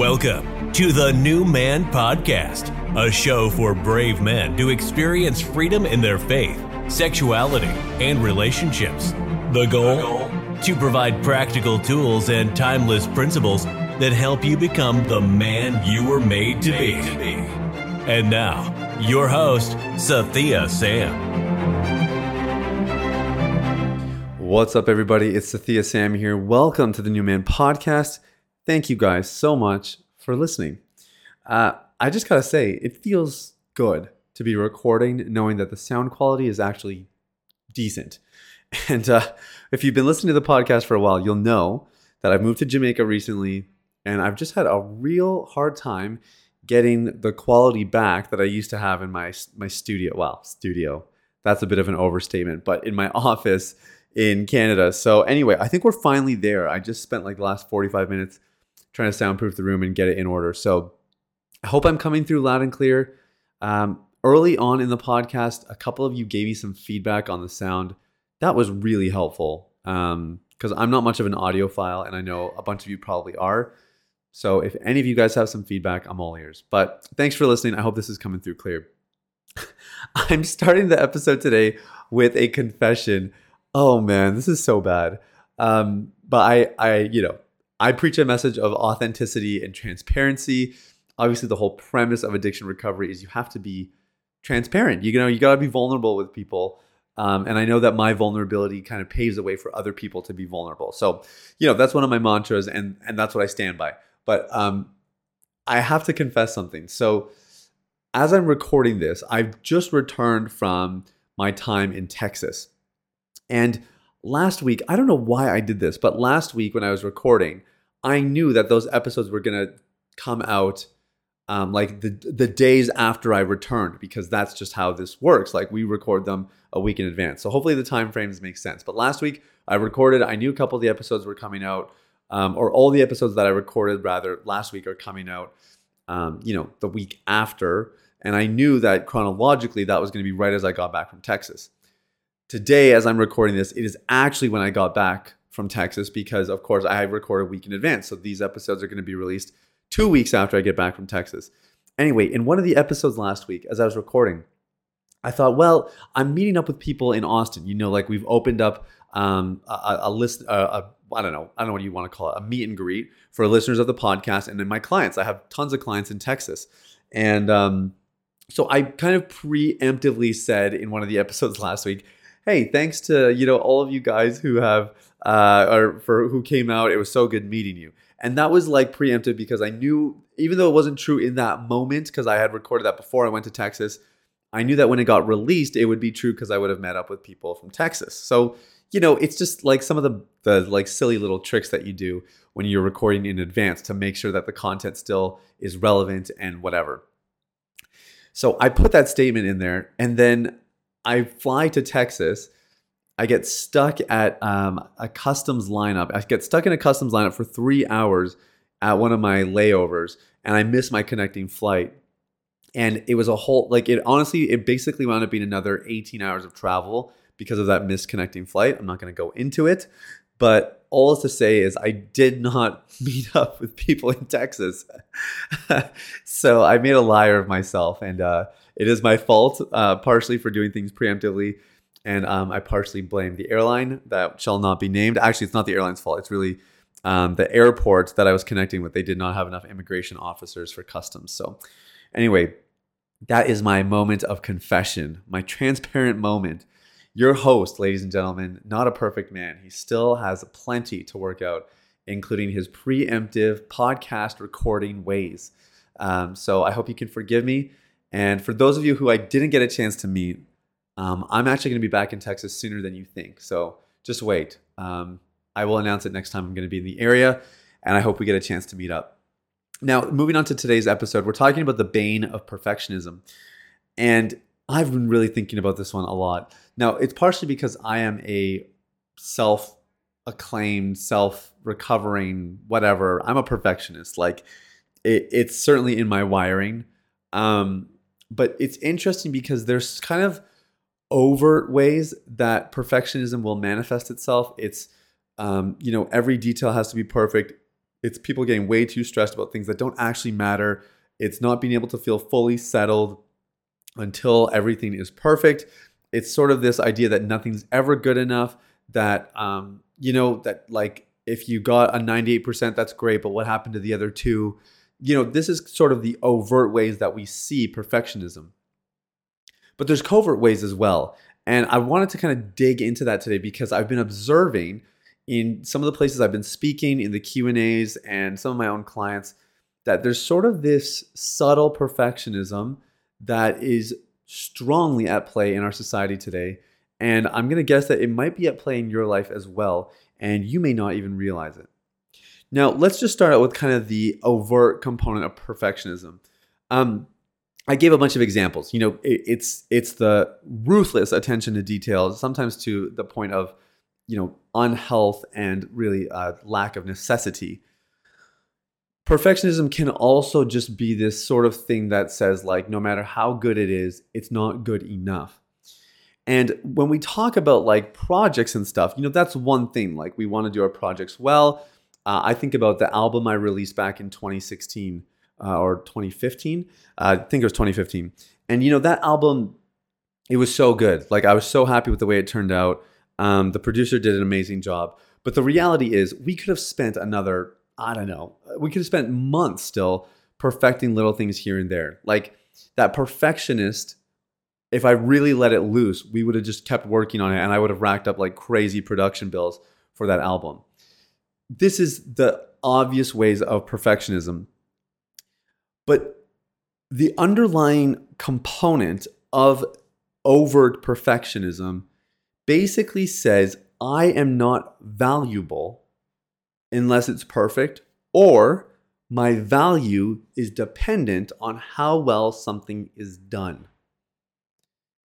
Welcome to the New Man Podcast, a show for brave men to experience freedom in their faith, sexuality, and relationships. The goal? To provide practical tools and timeless principles that help you become the man you were made to be. And now, your host, Sathiya Sam. What's up, everybody? It's Sathiya Sam here. Welcome to the New Man Podcast. Thank you guys so much for listening. Uh, I just gotta say, it feels good to be recording knowing that the sound quality is actually decent. And uh, if you've been listening to the podcast for a while, you'll know that I've moved to Jamaica recently and I've just had a real hard time getting the quality back that I used to have in my my studio. Well, studio. That's a bit of an overstatement, but in my office in Canada. So anyway, I think we're finally there. I just spent like the last 45 minutes trying to soundproof the room and get it in order. So I hope I'm coming through loud and clear. Um, early on in the podcast, a couple of you gave me some feedback on the sound. That was really helpful because um, I'm not much of an audiophile, and I know a bunch of you probably are. So if any of you guys have some feedback, I'm all ears. But thanks for listening. I hope this is coming through clear. I'm starting the episode today with a confession. Oh man, this is so bad. Um, but I, I, you know, I preach a message of authenticity and transparency. Obviously, the whole premise of addiction recovery is you have to be transparent. You know, you got to be vulnerable with people. Um, and I know that my vulnerability kind of paves the way for other people to be vulnerable. So, you know, that's one of my mantras, and and that's what I stand by. But um, I have to confess something. So, as I'm recording this, I've just returned from my time in Texas, and last week, I don't know why I did this, but last week when I was recording, I knew that those episodes were going to come out um, like the the days after I returned because that's just how this works. Like we record them a week in advance. So hopefully the time frames make sense. But last week I recorded. I knew a couple of the episodes were coming out, um, or all the episodes that I recorded rather last week are coming out. Um, you know, the week after, and I knew that chronologically that was going to be right as I got back from Texas. Today, as I'm recording this, it is actually when I got back from Texas because, of course, I record a week in advance. So these episodes are going to be released two weeks after I get back from Texas. Anyway, in one of the episodes last week, as I was recording, I thought, well, I'm meeting up with people in Austin. You know, like we've opened up um, a, a, list, a, a, I don't know, I don't know what you want to call it, a meet and greet for listeners of the podcast and then my clients. I have tons of clients in Texas. And um, so I kind of preemptively said in one of the episodes last week, hey, thanks to you know all of you guys who have uh, or for who came out. It was so good meeting you. And that was like preemptive because I knew, even though it wasn't true in that moment, because I had recorded that before I went to Texas, I knew that when it got released, it would be true because I would have met up with people from Texas. So, you know, it's just like some of the the like silly little tricks that you do when you're recording in advance to make sure that the content still is relevant and whatever. So I put that statement in there, and then I fly to Texas. I get stuck at um, a customs lineup. I get stuck in a customs lineup for three hours at one of my layovers, and I miss my connecting flight. And it was a whole like it honestly it basically wound up being another 18 hours of travel because of that misconnecting flight. I'm not going to go into it, but all to say is I did not meet up with people in Texas. so I made a liar of myself, and uh, it is my fault, uh, partially for doing things preemptively. And um, I partially blame the airline that shall not be named. Actually, it's not the airline's fault. It's really um, the airport that I was connecting with. They did not have enough immigration officers for customs. So, anyway, that is my moment of confession, my transparent moment. Your host, ladies and gentlemen, not a perfect man. He still has plenty to work out, including his preemptive podcast recording ways. Um, so I hope you can forgive me. And for those of you who I didn't get a chance to meet, um, I'm actually going to be back in Texas sooner than you think. So just wait. Um, I will announce it next time I'm going to be in the area, and I hope we get a chance to meet up. Now, moving on to today's episode, we're talking about the bane of perfectionism. And I've been really thinking about this one a lot. Now, it's partially because I am a self acclaimed, self recovering, whatever. I'm a perfectionist. Like, it, it's certainly in my wiring. Um, but it's interesting because there's kind of overt ways that perfectionism will manifest itself. It's um, you know every detail has to be perfect. It's people getting way too stressed about things that don't actually matter. It's not being able to feel fully settled until everything is perfect. It's sort of this idea that nothing's ever good enough, that, um, you know, that like if you got a 98%, that's great, but what happened to the other two? You know, this is sort of the overt ways that we see perfectionism. But there's covert ways as well. And I wanted to kind of dig into that today because I've been observing in some of the places I've been speaking in the Q&As and some of my own clients that there's sort of this subtle perfectionism that is strongly at play in our society today. And I'm going to guess that it might be at play in your life as well, and you may not even realize it. Now, let's just start out with kind of the overt component of perfectionism. Um, I gave a bunch of examples. You know, it, it's it's the ruthless attention to details, sometimes to the point of, you know, unhealth and really a lack of necessity perfectionism can also just be this sort of thing that says like no matter how good it is it's not good enough and when we talk about like projects and stuff you know that's one thing like we want to do our projects well uh, i think about the album i released back in 2016 uh, or 2015 uh, i think it was 2015 and you know that album it was so good. Like i was so happy with the way it turned out. Um, the producer did an amazing job. But the reality is we could have spent another I don't know, we could have spent months still perfecting little things here and there. Like that perfectionist, if I really let it loose, we would have just kept working on it and I would have racked up like crazy production bills for that album. This is the obvious ways of perfectionism. But the underlying component of overt perfectionism basically says I am not valuable unless it's perfect, or my value is dependent on how well something is done.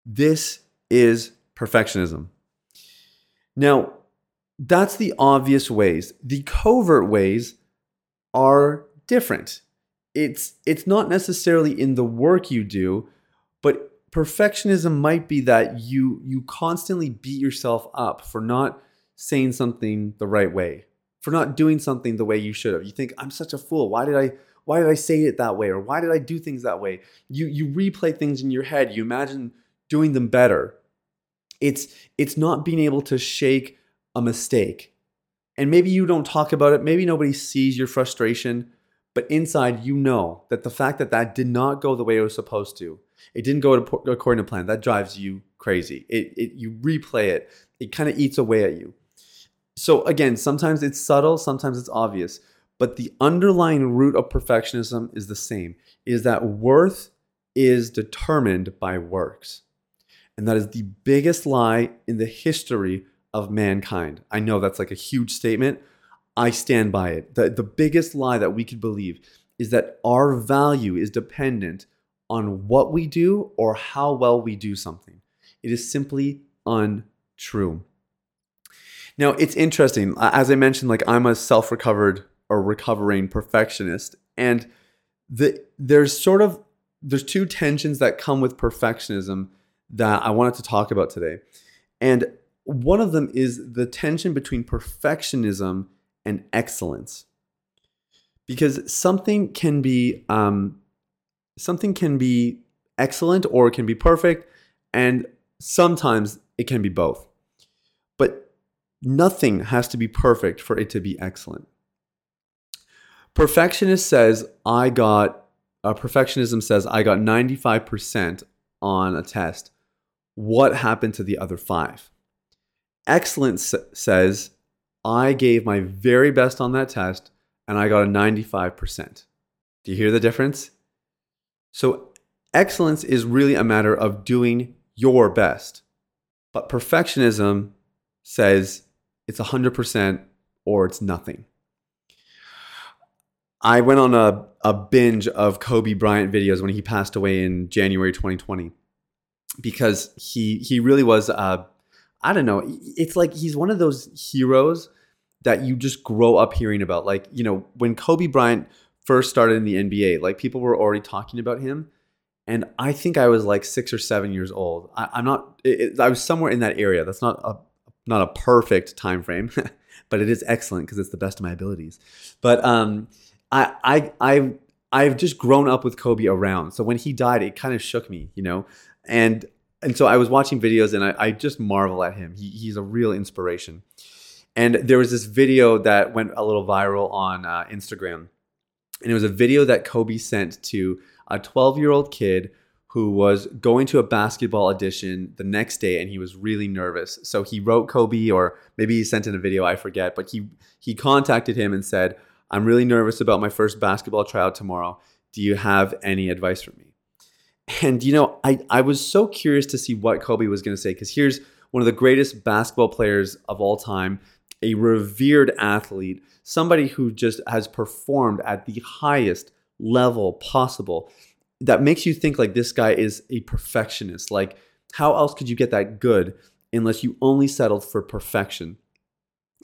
This is perfectionism. Now, that's the obvious ways. The covert ways are different. It's it's not necessarily in the work you do, but perfectionism might be that you you constantly beat yourself up for not saying something the right way for not doing something the way you should have. You think I'm such a fool. Why did I why did I say it that way or why did I do things that way? You you replay things in your head. You imagine doing them better. It's it's not being able to shake a mistake. And maybe you don't talk about it. Maybe nobody sees your frustration, but inside you know that the fact that that did not go the way it was supposed to. It didn't go according to plan. That drives you crazy. It, it you replay it. It kind of eats away at you. So again, sometimes it's subtle, sometimes it's obvious, but the underlying root of perfectionism is the same. Is that worth is determined by works. And that is the biggest lie in the history of mankind. I know that's like a huge statement. I stand by it. The, the biggest lie that we could believe is that our value is dependent on what we do or how well we do something. It is simply untrue. Now, it's interesting. As I mentioned, like I'm a self recovered or recovering perfectionist. And the there's sort of there's two tensions that come with perfectionism that I wanted to talk about today. And one of them is the tension between perfectionism and excellence. Because something can be um, something can be excellent or it can be perfect, and sometimes it can be both. But Nothing has to be perfect for it to be excellent. Perfectionist says, I got, uh, perfectionism says, I got 95% on a test. What happened to the other five? Excellence says, I gave my very best on that test and I got a 95%. Do you hear the difference? So, excellence is really a matter of doing your best. But perfectionism says it's 100% or it's nothing. I went on a, a binge of Kobe Bryant videos when he passed away in January 2020 because he he really was uh, I don't know it's like he's one of those heroes that you just grow up hearing about like you know when Kobe Bryant first started in the NBA like people were already talking about him and I think I was like six or seven years old I, am not it, I was somewhere in that area that's not a not a perfect time frame. but it is excellent because it's the best of my abilities. But um, I, I, I, I've just grown up with Kobe around. So when he died, it kind of shook me, you know, and and so I was watching videos and I, I just marvel at him. He, he's a real inspiration. And there was this video that went a little viral on uh, Instagram, and it was a video that Kobe sent to a 12 year old kid who was going to a basketball audition the next day and he was really nervous. So he wrote Kobe or maybe he sent in a video, I forget, but he he contacted him and said, "I'm really nervous about my first basketball tryout tomorrow. Do you have any advice for me?" And you know, I I was so curious to see what Kobe was going to say cuz here's one of the greatest basketball players of all time, a revered athlete, somebody who just has performed at the highest level possible that makes you think like this guy is a perfectionist. Like, how else could you get that good unless you only settled for perfection?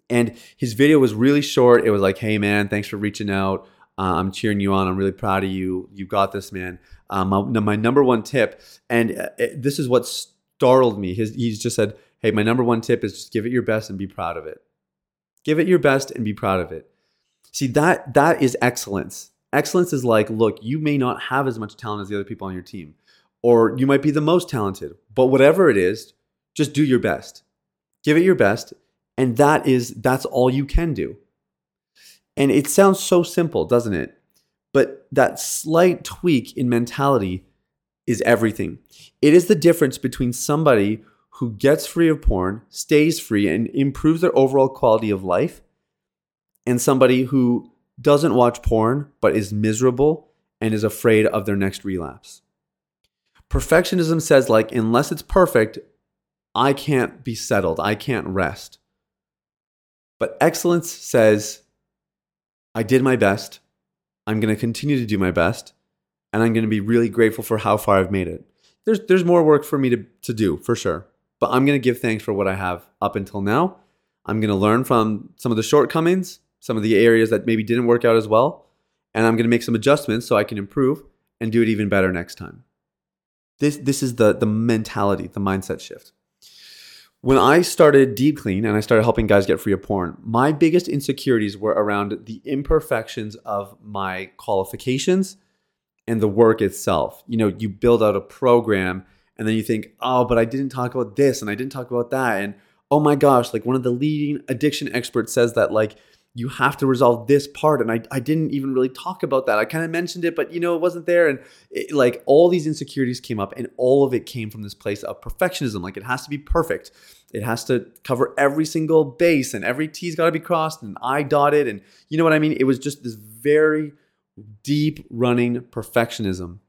And his video was really short. It was like, hey, man, thanks for reaching out. Uh, I'm cheering you on. I'm really proud of you. You got this, man. Um, my, my, number one tip, and uh, this is what startled me. His, he's just said, hey, my number one tip is just give it your best and be proud of it. Give it your best and be proud of it. See, that that is excellence. Excellence is like, look, you may not have as much talent as the other people on your team, or you might be the most talented, but whatever it is, just do your best. Give it your best, and that is that's all you can do. And it sounds so simple, doesn't it? But that slight tweak in mentality is everything. It is the difference between somebody who gets free of porn, stays free, and improves their overall quality of life, and somebody who doesn't watch porn but is miserable and is afraid of their next relapse. Perfectionism says, like, unless it's perfect, I can't be settled, I can't rest. But excellence says, I did my best, I'm going to continue to do my best, and I'm going to be really grateful for how far I've made it. There's, there's more work for me to, to do, for sure. But I'm going to give thanks for what I have up until now. I'm going to learn from some of the shortcomings some of the areas that maybe didn't work out as well. And I'm going to make some adjustments so I can improve and do it even better next time. This, this is the, the mentality, the mindset shift. When I started Deep Clean and I started helping guys get free of porn, my biggest insecurities were around the imperfections of my qualifications and the work itself. You know, you build out a program and then you think, oh, but I didn't talk about this and I didn't talk about that. And oh my gosh, like one of the leading addiction experts says that, like, you have to resolve this part. And i, I didn't even really talk about that. I kind of mentioned it but you know it wasn't there. And it, like all these insecurities came up and all of it came from this place of perfectionism. Like it has to be perfect. It has to cover every single base and every t's got to be crossed and i dotted. And you know what i mean? It was just this very deep running perfectionism.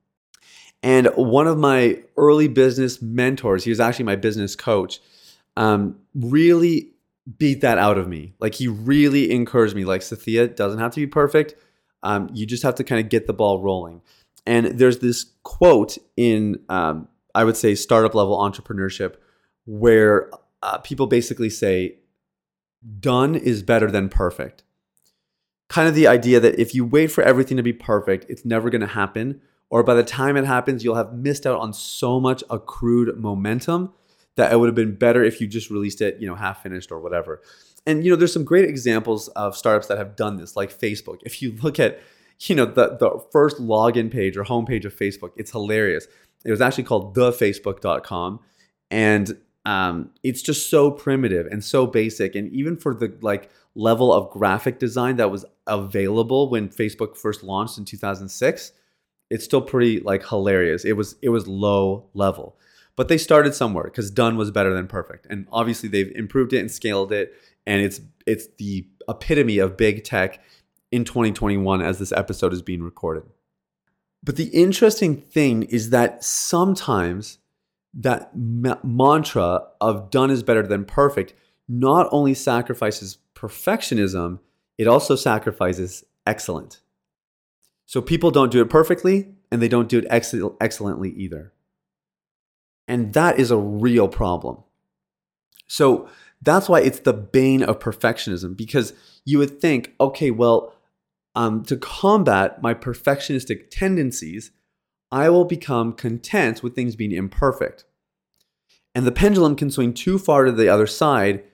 And one of my early business mentors he was actually my business coach um, really beat that out of me. Like he really encouraged me. Like Sathiya doesn't have to be perfect. Um, you just have to kind of get the ball rolling. And there's this quote in, um, I would say, startup level entrepreneurship, where uh, people basically say, "Done is better than perfect." Kind of the idea that if you wait for everything to be perfect, it's never going to happen. Or by the time it happens, you'll have missed out on so much accrued momentum that it would have been better if you just released it, you know, half finished or whatever. And you know, there's some great examples of startups that have done this, like Facebook. If you look at, you know, the the first login page or homepage of Facebook, it's hilarious. It was actually called thefacebook.com, and um, it's just so primitive and so basic. And even for the like level of graphic design that was available when Facebook first launched in 2006, it's still pretty like hilarious. It was it was low level. But they started somewhere because done was better than perfect. And obviously they've improved it and scaled it. And it's it's the epitome of big tech in 2021 as this episode is being recorded. But the interesting thing is that sometimes that ma- mantra of done is better than perfect not only sacrifices perfectionism, it also sacrifices excellent. So people don't do it perfectly and they don't do it ex- excellently either. And that is a real problem. So that's why it's the bane of perfectionism because you would think, okay, well, um, to combat my perfectionistic tendencies, I will become content with things being imperfect. And the pendulum can swing too far to the other side,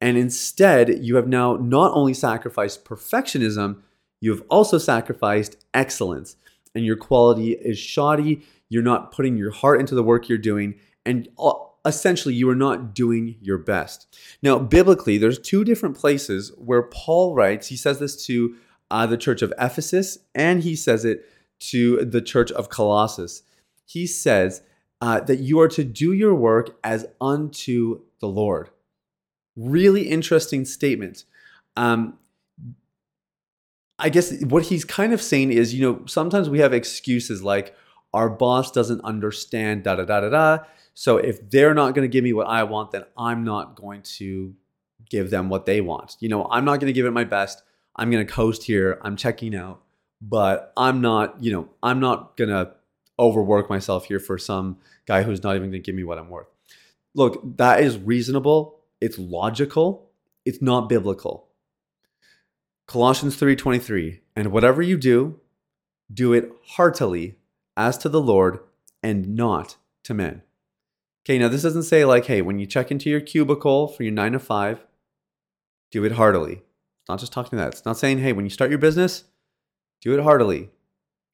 And instead, you have now not only sacrificed perfectionism, you have also sacrificed excellence. And your quality is shoddy. You're not putting your heart into the work you're doing. And essentially, you are not doing your best. Now, biblically, there's two different places where Paul writes, he says this to uh, the church of Ephesus, and he says it to the church of Colossus. He says uh, that you are to do your work as unto the Lord. Really interesting statement. Um, I guess what he's kind of saying is, you know, sometimes we have excuses like our boss doesn't understand, da da da da da. So if they're not going to give me what I want, then I'm not going to give them what they want. You know, I'm not going to give it my best. I'm going to coast here. I'm checking out, but I'm not, you know, I'm not going to overwork myself here for some guy who's not even going to give me what I'm worth. Look, that is reasonable. It's logical. It's not biblical. Colossians 3:23, and whatever you do, do it heartily as to the Lord and not to men. Okay, now this doesn't say like, hey, when you check into your cubicle for your 9 to 5, do it heartily. It's not just talking to that. It's not saying, hey, when you start your business, do it heartily.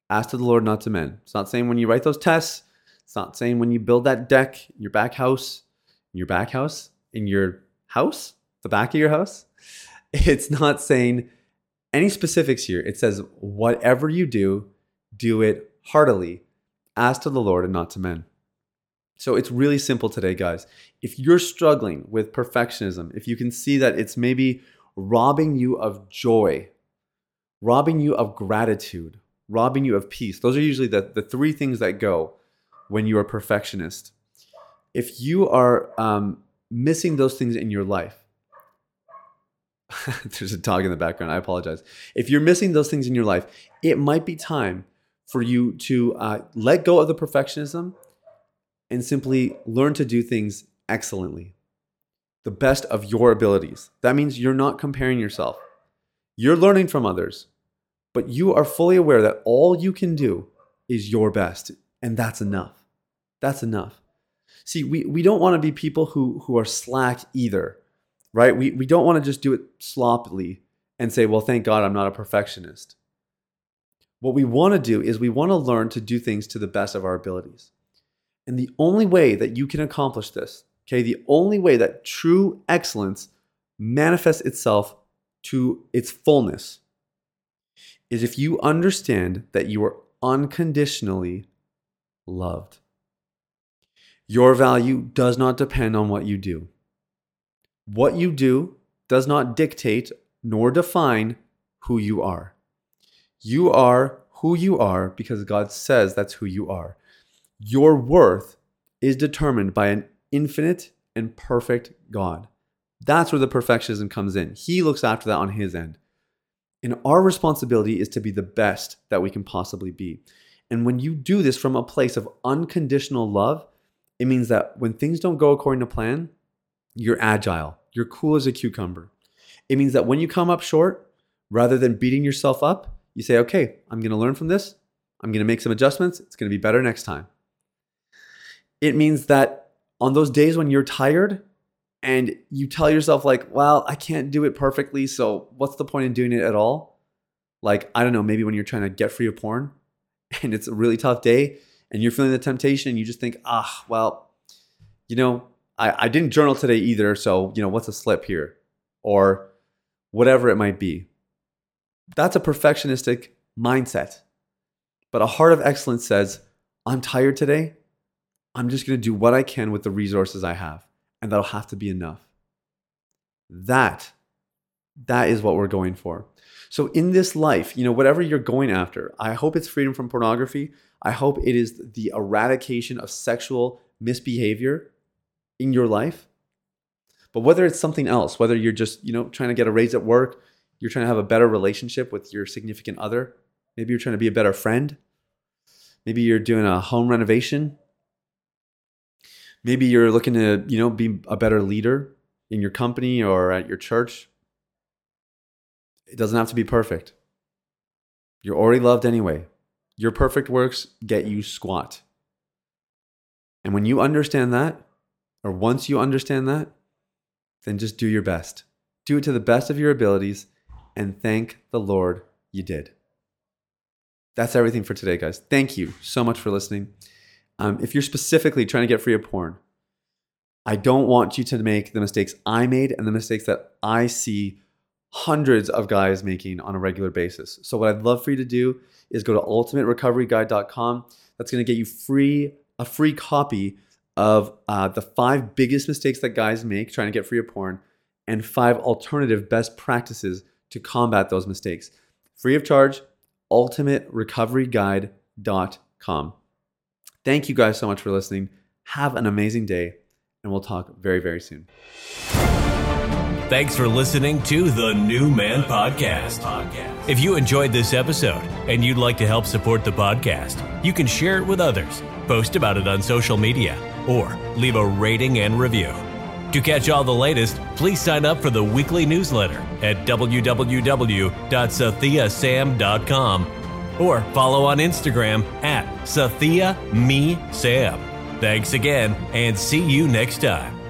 Ask to the Lord, not to men. It's not saying when you write those tests. It's not saying when you build that deck in your back house, in your back house, in your house, the back of your house. It's not saying any specifics here. It says, whatever you do, do it heartily, as to the Lord and not to men. So it's really simple today, guys. If you're struggling with perfectionism, if you can see that it's maybe robbing you of joy, robbing you of gratitude, robbing you of peace, those are usually the, the three things that go when you are perfectionist. If you are um, missing those things in your life, there's a dog in the background. I apologize. If you're missing those things in your life, it might be time for you to uh, let go of the perfectionism and simply learn to do things excellently, the best of your abilities. That means you're not comparing yourself. You're learning from others, but you are fully aware that all you can do is your best, and that's enough. That's enough. See, we, we don't want to be people who, who are slack either right? We, we don't want to just do it sloppily and say, well, thank God I'm not a perfectionist. What we want to do is we want to learn to do things to the best of our abilities. And the only way that you can accomplish this, okay, the only way that true excellence manifests itself to its fullness is if you understand that you are unconditionally loved. Your value does not depend on what you do. What you do does not dictate nor define who you are. You are who you are because God says that's who you are. Your worth is determined by an infinite and perfect God. That's where the perfectionism comes in. He looks after that on his end. And our responsibility is to be the best that we can possibly be. And when you do this from a place of unconditional love, it means that when things don't go according to plan, you're agile. You're cool as a cucumber. It means that when you come up short, rather than beating yourself up, you say, okay, I'm going to learn from this. I'm going to make some adjustments. It's going to be better next time. It means that on those days when you're tired and you tell yourself, like, well, I can't do it perfectly. So what's the point in doing it at all? Like, I don't know, maybe when you're trying to get free of porn and it's a really tough day and you're feeling the temptation and you just think, ah, well, you know, I, I didn't journal today either, so you know, what's a slip here? Or whatever it might be. That's a perfectionistic mindset. But a heart of excellence says, I'm tired today. I'm just going to do what I can with the resources I have, and that'll have to be enough. That that is what we're going for. So in this life, you know, whatever you're going after, I hope it's freedom from pornography. I hope it is the eradication of sexual misbehavior in your life. But whether it's something else, whether you're just, you know, trying to get a raise at work, you're trying to have a better relationship with your significant other, maybe you're trying to be a better friend, maybe you're doing a home renovation, maybe you're looking to, you know, be a better leader in your company or at your church. It doesn't have to be perfect. You're already loved anyway. Your perfect works get you squat. And when you understand that, or once you understand that, then just do your best. Do it to the best of your abilities and thank the Lord you did. That's everything for today, guys. Thank you so much for listening. Um, if you're specifically trying to get free of porn, I don't want you to make the mistakes I made and the mistakes that I see hundreds of guys making on a regular basis. So, what I'd love for you to do is go to ultimaterecoveryguide.com. That's going to get you free a free copy of uh, the five biggest mistakes that guys make trying to get free of porn and five alternative best practices to combat those mistakes. Free of charge, ultimaterecoveryguide.com. Thank you guys so much for listening. Have an amazing day, and we'll talk very, very soon. Thanks for listening to the New Man Podcast. If you enjoyed this episode and you'd like to help support the podcast, you can share it with others, post about it on social media, or leave a rating and review. To catch all the latest, please sign up for the weekly newsletter at www.sathiyasam.com or follow on Instagram at Sathia Me Sam. Thanks again and see you next time.